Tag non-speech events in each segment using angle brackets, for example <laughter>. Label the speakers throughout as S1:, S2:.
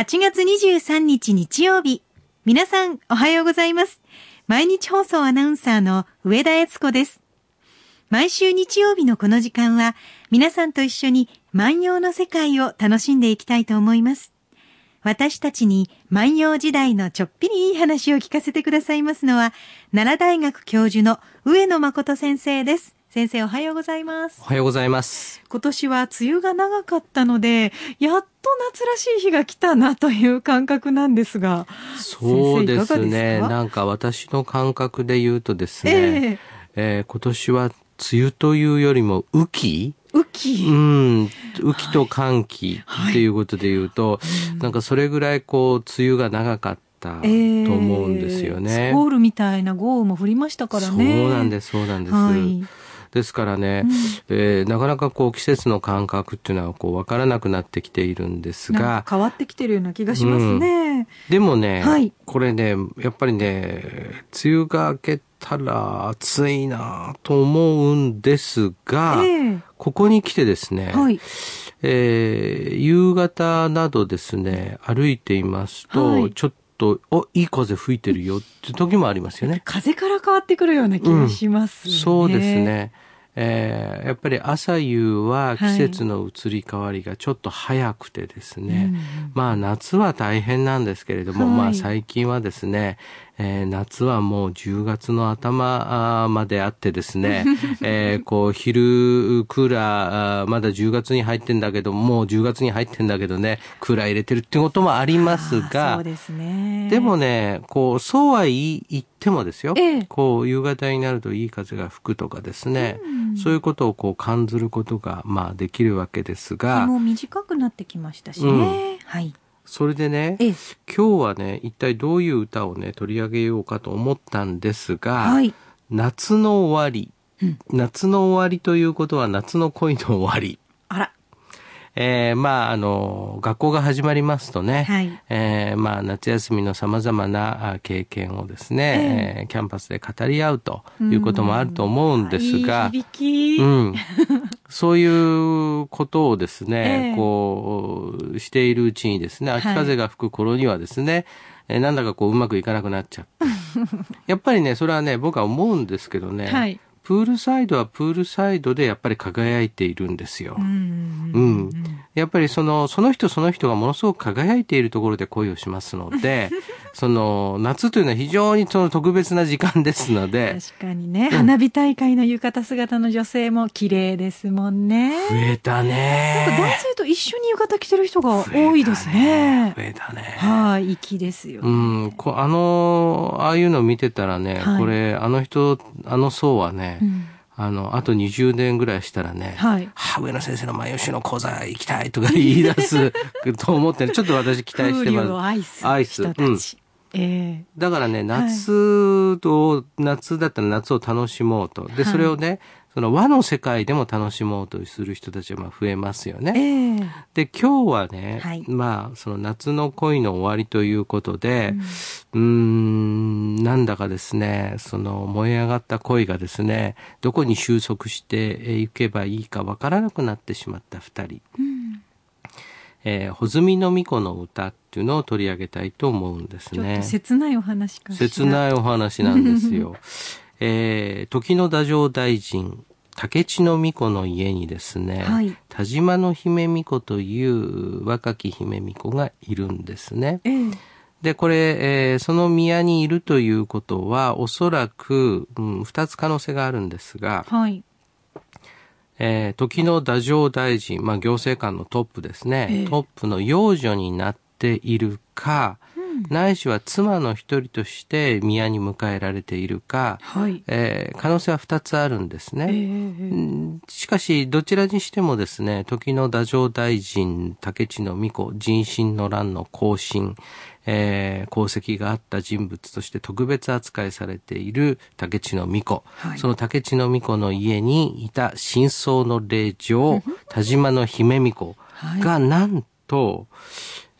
S1: 8月23日日曜日。皆さん、おはようございます。毎日放送アナウンサーの上田悦子です。毎週日曜日のこの時間は、皆さんと一緒に万葉の世界を楽しんでいきたいと思います。私たちに万葉時代のちょっぴりいい話を聞かせてくださいますのは、奈良大学教授の上野誠先生です。先生おはようございます。
S2: おはようございます。
S1: 今年は梅雨が長かったので、やっと夏らしい日が来たなという感覚なんですが。
S2: そうですね。なんか私の感覚で言うとですね、えー、えー、今年は梅雨というよりも雨季
S1: 雨季
S2: うん。雨季と寒気っていうことで言うと、はいはい、なんかそれぐらいこう、梅雨が長かった。と思うんですよね、
S1: えー、スコールみたいな豪雨も降りましたからね。
S2: そうなんです、そうなんです。はいですからね、うん、えー、なかなかこう季節の感覚っていうのはこう分からなくなってきているんですが。
S1: 変わってきてるような気がしますね。うん、
S2: でもね、はい、これね、やっぱりね、梅雨が明けたら暑いなと思うんですが、えー、ここに来てですね、はい、えー、夕方などですね、歩いていますと、はい、ちょっと、お、いい風吹いてるよって時もありますよね。
S1: 風から変わってくるような気がしますね、
S2: うん、そうですね。えー、やっぱり朝夕は季節の移り変わりがちょっと早くてですね、はいまあ夏は大変なんですけれども、はい、まあ最近はですね、えー、夏はもう10月の頭まであってですね、<laughs> えー、こう昼クーラーまだ10月に入ってんだけどもう10月に入ってんだけどねクーラー入れてるってこともありますが
S1: そうですね。
S2: でもねこうそうは言ってもですよ、ええ、こう夕方になるといい風が吹くとかですね、うん、そういうことをこう感じることがまあできるわけですが
S1: もう短くなってきましたしね、うん、はい
S2: それでね、今日はね、一体どういう歌をね、取り上げようかと思ったんですが、はい、夏の終わり、うん、夏の終わりということは夏の恋の終わり。
S1: あら。
S2: えー、まあ、あの、学校が始まりますとね、はい、えー、まあ、夏休みの様々な経験をですね、えー、キャンパスで語り合うということもあると思うんですが、
S1: いい
S2: うん、そういうことをですね、えー、こう、しているうちにですね、秋風が吹く頃にはですね、はいえなんだかこううまくいかなくなっちゃう。<laughs> やっぱりね、それはね、僕は思うんですけどね、はい、プールサイドはプールサイドでやっぱり輝いているんですよ。うん、うん、やっぱりその、その人その人がものすごく輝いているところで恋をしますので、<laughs> その、夏というのは非常にその特別な時間ですので。
S1: 確かにね、うん、花火大会の浴衣姿の女性も綺麗ですもんね。
S2: 増えたね。
S1: なんか男性と一緒に浴衣着てる人が多いですね。
S2: 増えたね。
S1: はい、粋ですよ、ね、う
S2: ん、こあの、ああいうの見てたらね、はい、これ、あの人、あの層はね、うんあの、あと20年ぐらいしたらね、はい、は上野先生の前吉の講座行きたいとか言い出すと思って、ね、<laughs> ちょっと私期待してま
S1: す。アイス。
S2: アイス。うん。えー、だからね、夏と、はい、夏だったら夏を楽しもうと。で、それをね、その和の世界でも楽しもうとする人たちはまあ増えますよね。えー、で、今日はね、はい、まあ、その夏の恋の終わりということで、うん、ん、なんだかですね、その燃え上がった恋がですね、どこに収束していけばいいかわからなくなってしまった二人。うんえー、穂積の巫女の歌っていうのを取り上げたいと思うんですね。
S1: 切ないお話か
S2: 切ないお話なんですよ。<laughs> えー、時の太政大臣、竹地の巫女の家にですね、はい、田島の姫巫女という若き姫巫女がいるんですね。えー、で、これ、えー、その宮にいるということは、おそらく、うん、二つ可能性があるんですが、はい、えー、時の太政大臣、まあ行政官のトップですね、えー、トップの養女になっているか、ないしは妻の一人として宮に迎えられているか、はい。えー、可能性は二つあるんですね、えー、しかしどちらにしてもですね時の太政大臣竹地の巫女人心の乱の行進えー、功績があった人物として特別扱いされている竹地の巫女、はい、その竹地の巫女の家にいた真相の霊場田島の姫巫女がなんと、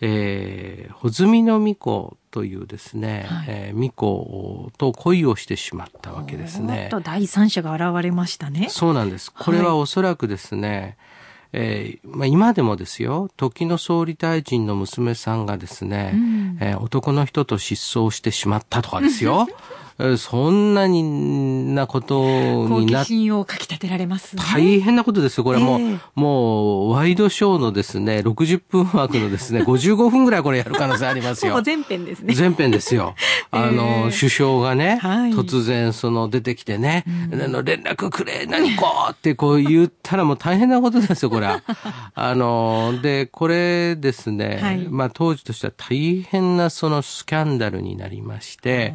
S2: えー、穂積の巫女というですね、はい、えー、巫女と恋をしてしまったわけですね。
S1: と第三者が現れましたね。
S2: そうなんです。これはおそらくですね、えー、まあ、今でもですよ、時の総理大臣の娘さんがですね、うん、えー、男の人と失踪してしまったとかですよ。<laughs> そんなになことに
S1: なっ心をかき立てられます、
S2: ね、大変なことですよ。これもう、えー、もう、ワイドショーのですね、60分枠のですね、<laughs> 55分ぐらいこれやる可能性ありますよ。
S1: 全編ですね。
S2: 全編ですよ。<laughs> あの、えー、首相がね、はい、突然その出てきてね、うん、あの連絡くれ、何こうってこう言ったらもう大変なことですよ、これは。<laughs> あの、で、これですね、はい、まあ当時としては大変なそのスキャンダルになりまして、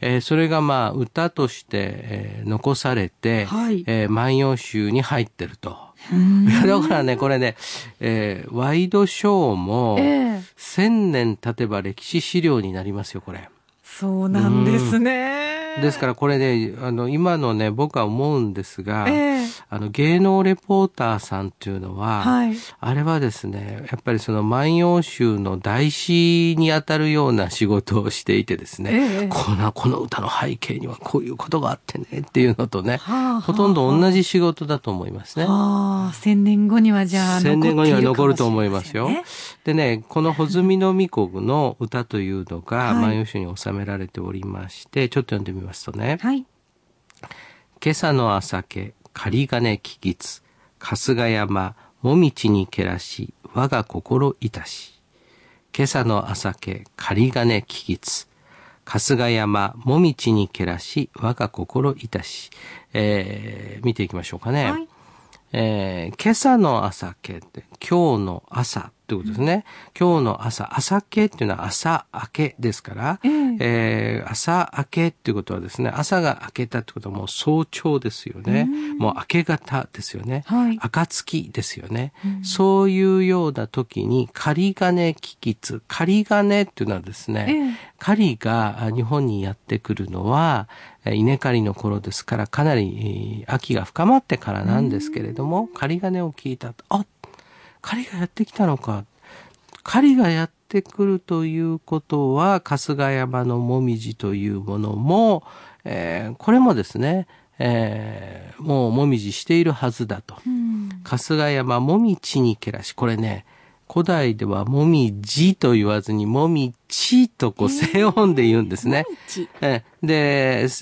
S2: えー、それがまあ歌として、えー、残されて、はい、えー、万葉集に入ってると。<laughs> だからね、これね、えー、ワイドショーも、千、年経てば歴史資料になりますよ、これ。
S1: そうなんですね。
S2: ですからこれね、あの、今のね、僕は思うんですが、えー、あの、芸能レポーターさんっていうのは、はい、あれはですね、やっぱりその万葉集の題詞にあたるような仕事をしていてですね、えー、この、この歌の背景にはこういうことがあってねっていうのとね、はあはあ、ほとんど同じ仕事だと思いますね。
S1: ああ、千年後にはじゃあ
S2: 千年後には残ると思いますよ。でね、この穂積の巫女の歌というのが万葉集に収められておりまして、ちょっと読んでみますとね。はい。今朝の朝家、仮金聞きつ、春日山、もみちにけらし、我が心いたし。今朝の朝家、仮金聞きつ、春日山、もみちにけらし、我が心いたし。えー、見ていきましょうかね。はい、えー、今朝の朝家って、今日の朝ということですね。今日の朝、朝系っていうのは朝明けですから、えー、えー、朝明けっていうことはですね、朝が明けたってことはもう早朝ですよね。うもう明け方ですよね。はい、暁ですよね。うそういうような時に、仮金聞きつ、仮金っていうのはですね、えー、狩りが日本にやってくるのは、稲刈りの頃ですから、かなり秋が深まってからなんですけれども、仮金を聞いたと、あ狩りがやってきたのか。狩りがやってくるということは、春日山のもみじというものも、えー、これもですね、えー、もうもみじしているはずだと。うん、春日山もみちにけらし、これね、古代ではもみじと言わずにもみちとこう静音で言うんですね。えー、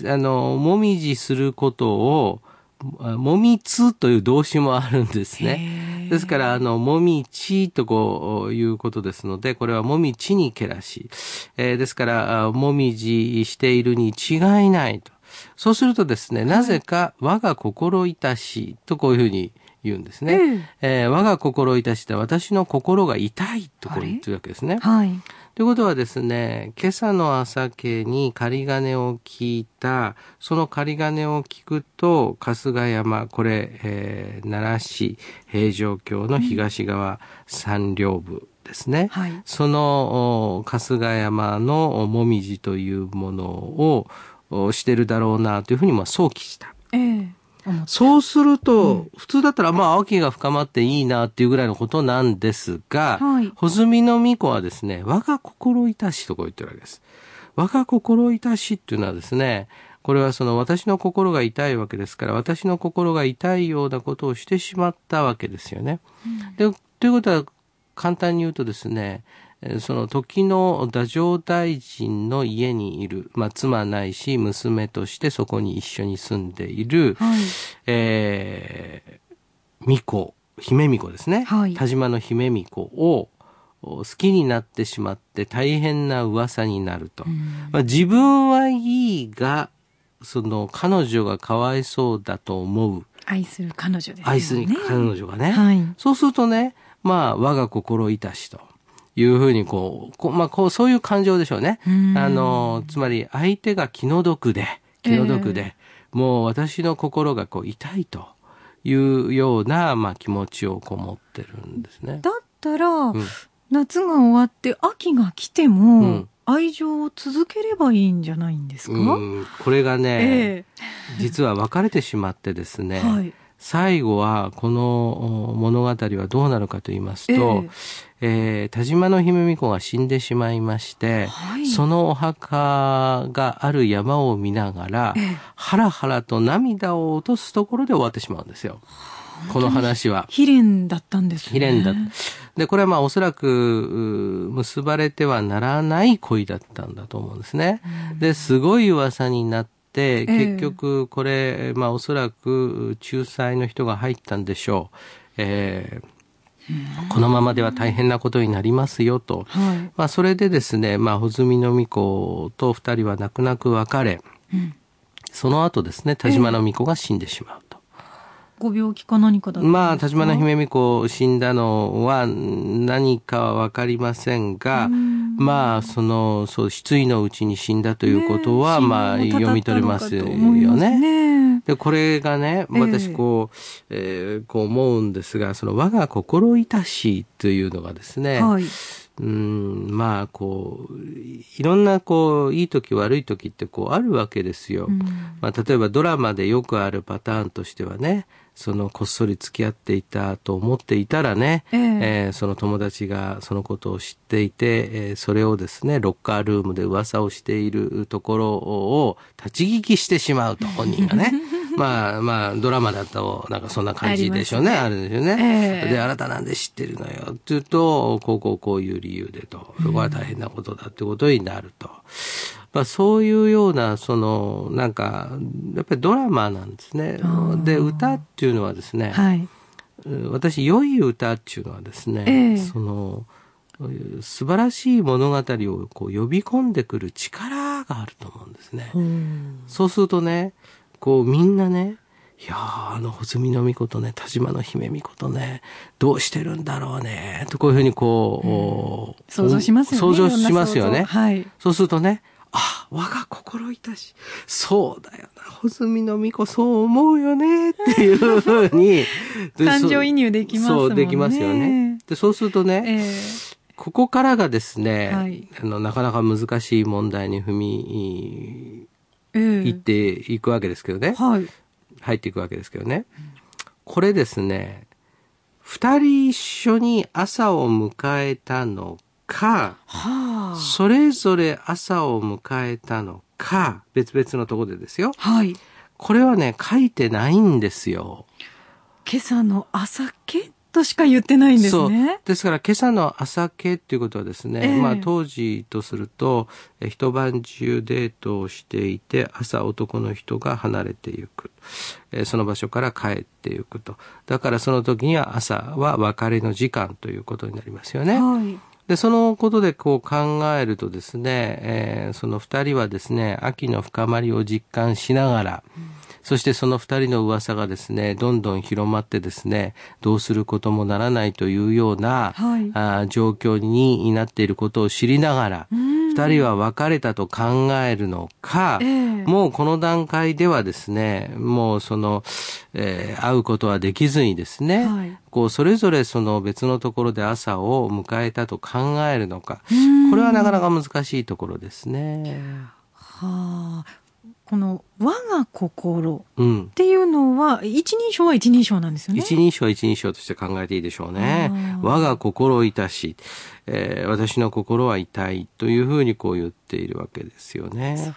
S2: で、あの、もみじすることを、もみつという動詞もあるんですね。ですから、あの、もみちとこういうことですので、これはもみちにけらし。えー、ですから、もみじしているに違いないと。そうするとですね、なぜか我が心いたしとこういうふうに言うんですね。うん、えー、我が心いたしって私の心が痛いとこう言ってるわけですね。はい。ということはですね、今朝の朝家に仮金を聞いた、その仮金を聞くと、春日山、これ、えー、奈良市平城京の東側山稜部ですね。はい、その春日山のもみじというものをしてるだろうなというふうにまあ想起した。えーそうすると、うん、普通だったら、まあ、秋が深まっていいなっていうぐらいのことなんですが、はい、穂積の巫女はですね、我が心いたしとこう言ってるわけです。我が心いたしっていうのはですね、これはその私の心が痛いわけですから、私の心が痛いようなことをしてしまったわけですよね。うん、でということは、簡単に言うとですね、その時の太政大臣の家にいる、まあ、妻ないし娘としてそこに一緒に住んでいる、はい、えー、巫女、姫巫女ですね。はい、田島の姫巫女を好きになってしまって大変な噂になると。まあ、自分はいいが、その彼女がかわいそうだと思う。
S1: 愛する彼女ですね。
S2: 愛する彼女がね。はい、そうするとね、まあ、我が心いたしと。いうふうにこう、こまあ、こう、そういう感情でしょうね。あの、つまり相手が気の毒で、気の毒で、えー、もう私の心がこう痛いというような、まあ、気持ちをこもってるんですね。
S1: だったら、うん、夏が終わって秋が来ても、うん。愛情を続ければいいんじゃないんですか？
S2: これがね、えー、実は別れてしまってですね、はい、最後はこの物語はどうなるかと言いますと、えー、えー、田島の姫巫女が死んでしまいまして、はい、そのお墓がある山を見ながら、えー、ハラハラと涙を落とすところで終わってしまうんですよ。この話は。
S1: 悲恋だったんです
S2: ね。悲恋だった。で、これはまあおそらく、結ばれてはならない恋だったんだと思うんですね。で、すごい噂になって、結局これ、まあおそらく仲裁の人が入ったんでしょう。えーこのままでは大変なことになりますよと。はい、まあ、それでですね、まあ、穂積の巫女と二人は泣く泣く別れ、うん、その後ですね、田島の巫女が死んでしまうと。
S1: ご病気か何かだ
S2: まあ、田島の姫巫女死んだのは何かはわかりませんが、まあ、その、そう、失意のうちに死んだということは、ね、まあ、読み取れますよね。で、これがね、私こう、えー、えー、こう思うんですが、その我が心いたしというのがですね、はいうん、まあ、こう、いろんな、こう、いい時悪い時ってこうあるわけですよ。うん、まあ、例えばドラマでよくあるパターンとしてはね、そのこっそり付き合っていたと思っていたらね、えー、えー、その友達がそのことを知っていて、えー、それをですね、ロッカールームで噂をしているところを立ち聞きしてしまうと、<laughs> 本人がね。まあまあ、ドラマだと、なんかそんな感じでしょうね。あるんですよね。えー、で、あなたなんで知ってるのよ。って言うと、こうこうこういう理由でと。そこは大変なことだってことになると。まあ、そういうような、その、なんか、やっぱりドラマなんですね。で、歌っていうのはですね、はい、私、良い歌っていうのはですね、えー、その、素晴らしい物語をこう呼び込んでくる力があると思うんですね。そうするとね、こうみんなね、いやあの、穂積の巫女とね、田島の姫巫女とね、どうしてるんだろうね、とこういうふうにこう、
S1: うん、想像しますよね。
S2: 想像しますよね。はい。そうするとね、あ、我が心いたし、そうだよな、穂積の巫女そう思うよね、っていうふうに。
S1: 感情移入できますもんね。
S2: そう、できますよね。で、そうするとね、えー、ここからがですね、はい、あの、なかなか難しい問題に踏み、えー、行っていくわけですけどね。はい。入っていくわけですけどね。これですね、二人一緒に朝を迎えたのか、はあ、それぞれ朝を迎えたのか、別々のところでですよ。はい。これはね、書いてないんですよ。
S1: 今朝の朝けとしか言ってないんですね。
S2: ですから今朝の朝系っていうことはですね、えー、まあ当時とすると、え一晩中デートをしていて、朝男の人が離れていく。えー、その場所から帰っていくと。だからその時には朝は別れの時間ということになりますよね。はいで、そのことでこう考えるとですね、えー、その二人はですね、秋の深まりを実感しながら、うん、そしてその二人の噂がですね、どんどん広まってですね、どうすることもならないというような、はい、あ状況になっていることを知りながら、二人は別れたと考えるのか、えー、もうこの段階ではですね、もうその、えー、会うことはできずにですね、はい、こう、それぞれその別のところで朝を迎えたと考えるのか、これはなかなか難しいところですね。
S1: はあ、この我が心っていうのは、うん、一人称は一人称なんですよね。
S2: 一人称は一人称として考えていいでしょうね。我が心いたし、えー、私の心は痛いというふうにこう言っているわけですよね。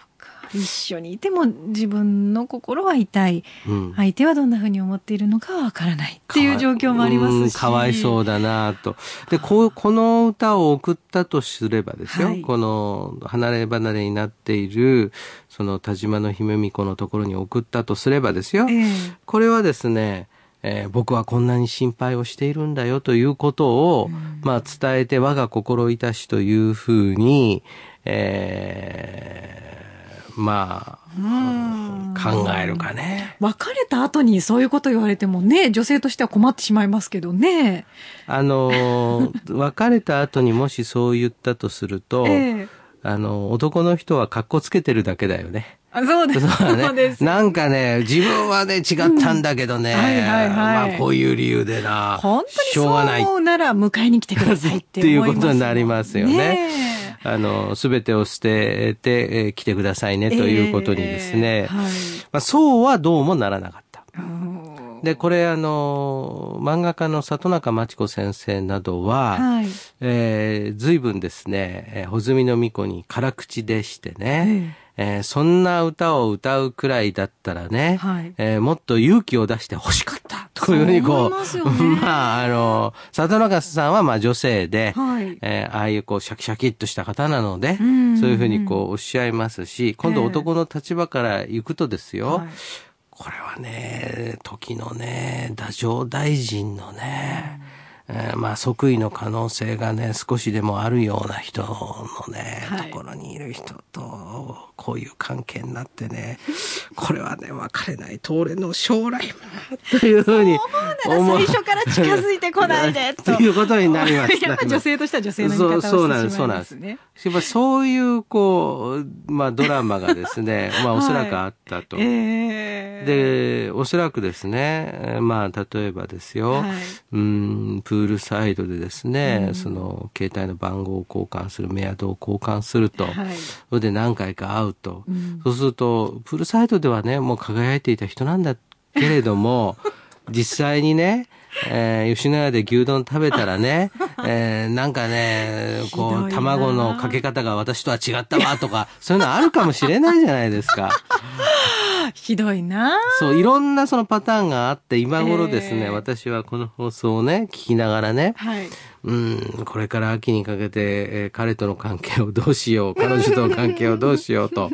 S1: 一緒にいても自分の心は痛い、うん、相手はどんなふうに思っているのかわからないっていう状況もありますし。
S2: かわいそうだなと。でこうこの歌を送ったとすればですよ、はい、この離れ離れになっているその田島の姫巫女のところに送ったとすればですよ、えー、これはですねえー、僕はこんなに心配をしているんだよということを、うん、まあ伝えて我が心いたしというふうに、えーまあ、考えるかね。
S1: 別れた後にそういうこと言われてもね、女性としては困ってしまいますけどね。
S2: あの、<laughs> 別れた後にもしそう言ったとすると、えあの、男の人は格好つけてるだけだよね。
S1: あそうです。そう
S2: です。なんかね、自分はね、違ったんだけどね。うん、はいはいはい。まあ、こういう理由でな。
S1: 本当にしょうがない。そうなら迎えに来てください <laughs>
S2: っていうことになりますよね。ねあの、すべてを捨てて、えー、来てくださいねということにですね、えーはい、まあ、そうはどうもならなかった。で、これあの、漫画家の里中真知子先生などは、はい、えー、随分ですね、えー、穂積の巫女に辛口でしてね、えー、そんな歌を歌うくらいだったらね、はい、えー、もっと勇気を出して欲しかった。というふうにこう、
S1: う
S2: ね、<laughs> まあ、あの、里中さんはまあ女性で、はい、えー、ああいうこうシャキシャキっとした方なので、うんうん、そういうふうにこうおっしゃいますし、今度男の立場から行くとですよ、はいこれはね、時のね、太政大臣のね、えー、まあ即位の可能性がね少しでもあるような人のね、はい、ところにいる人とこういう関係になってねこれはね別れないと俺の将来もというふうに
S1: 思う最初から近づいてこないで
S2: と。<laughs> いうことになります、<laughs>
S1: やっぱ女性としては女性の言い方をしてしまいますね。そうなんですそうなんです。
S2: やっぱそういうこうまあドラマがですね <laughs> まあおそらくあったと、はいえ。ー、でおそらくですねまあ例えばですよ、はい、うんプールサイドでですね、うん、その携帯の番号を交換するメアドを交換すると、はい、それで何回か会うと、うん、そうするとプールサイドではねもう輝いていた人なんだけれども <laughs> 実際にねえー、吉野家で牛丼食べたらね、えー、なんかね、こう、卵のかけ方が私とは違ったわとか、そういうのあるかもしれないじゃないですか。<laughs>
S1: ひどいな。
S2: そう、いろんなそのパターンがあって、今頃ですね、えー、私はこの放送をね、聞きながらね、はい、うん、これから秋にかけて、えー、彼との関係をどうしよう、彼女との関係をどうしようと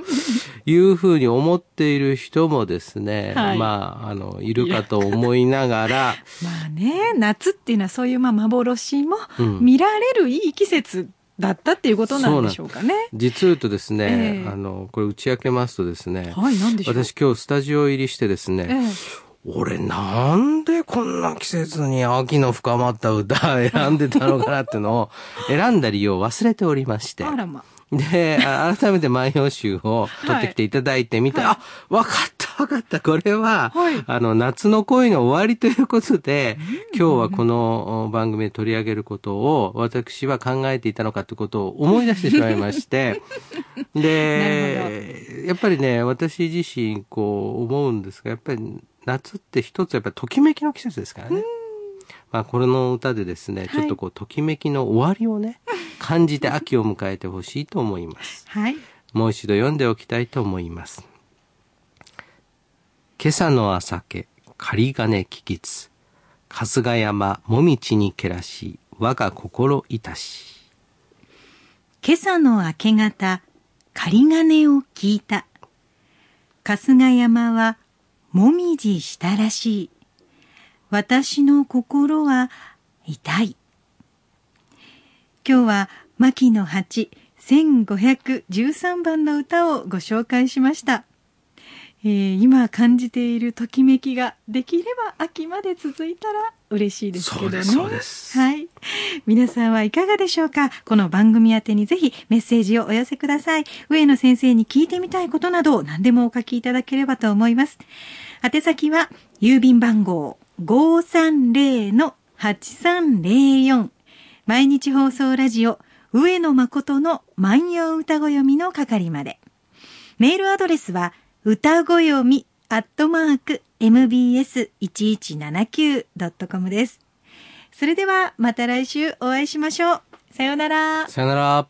S2: いうふうに思っている人もですね、はい、まあ、あの、いるかと思いながら。<laughs>
S1: まあね、夏っていうのはそういうまあ幻も見られるいい季節だったっていうことなんでしょうかね。
S2: 実言うとですね、えー、あの、これ打ち明けますとですね、
S1: はい、何でしょう
S2: 私今日スタジオ入りしてですね、えー俺なんでこんな季節に秋の深まった歌選んでたのかなっていうのを選んだ理由を忘れておりまして。あらま。で、<laughs> 改めて万葉集を取ってきていただいてみて、はい、あ、わかったわかった。これは、はい、あの、夏の恋の終わりということで、今日はこの番組で取り上げることを私は考えていたのかということを思い出してしまいまして、<laughs> で、やっぱりね、私自身こう思うんですが、やっぱり夏って一つやっぱりときめきの季節ですからね。まあ、これの歌でですね、ちょっとこう、ときめきの終わりをね、<laughs> 感じて秋を迎えてほしいと思います。はい。もう一度読んでおきたいと思います。今朝の朝家、仮金聞きつ、春日山もみちにけらし、我が心いたし。
S1: 今朝の明け方、仮金を聞いた。春日山はもみじしたらしい。私の心は痛い。今日は牧野八1513番の歌をご紹介しました。えー、今感じているときめきができれば秋まで続いたら嬉しいですけどね。
S2: そうです。
S1: はい。皆さんはいかがでしょうか？この番組宛てにぜひメッセージをお寄せください。上野先生に聞いてみたいことなど何でもお書きいただければと思います。宛先は郵便番号530-8304毎日放送ラジオ上野誠の万葉歌子読みの係まで。メールアドレスは歌子読みアットマーク mbs1179.com です。それではまた来週お会いしましょう。さようなら。
S2: さようなら。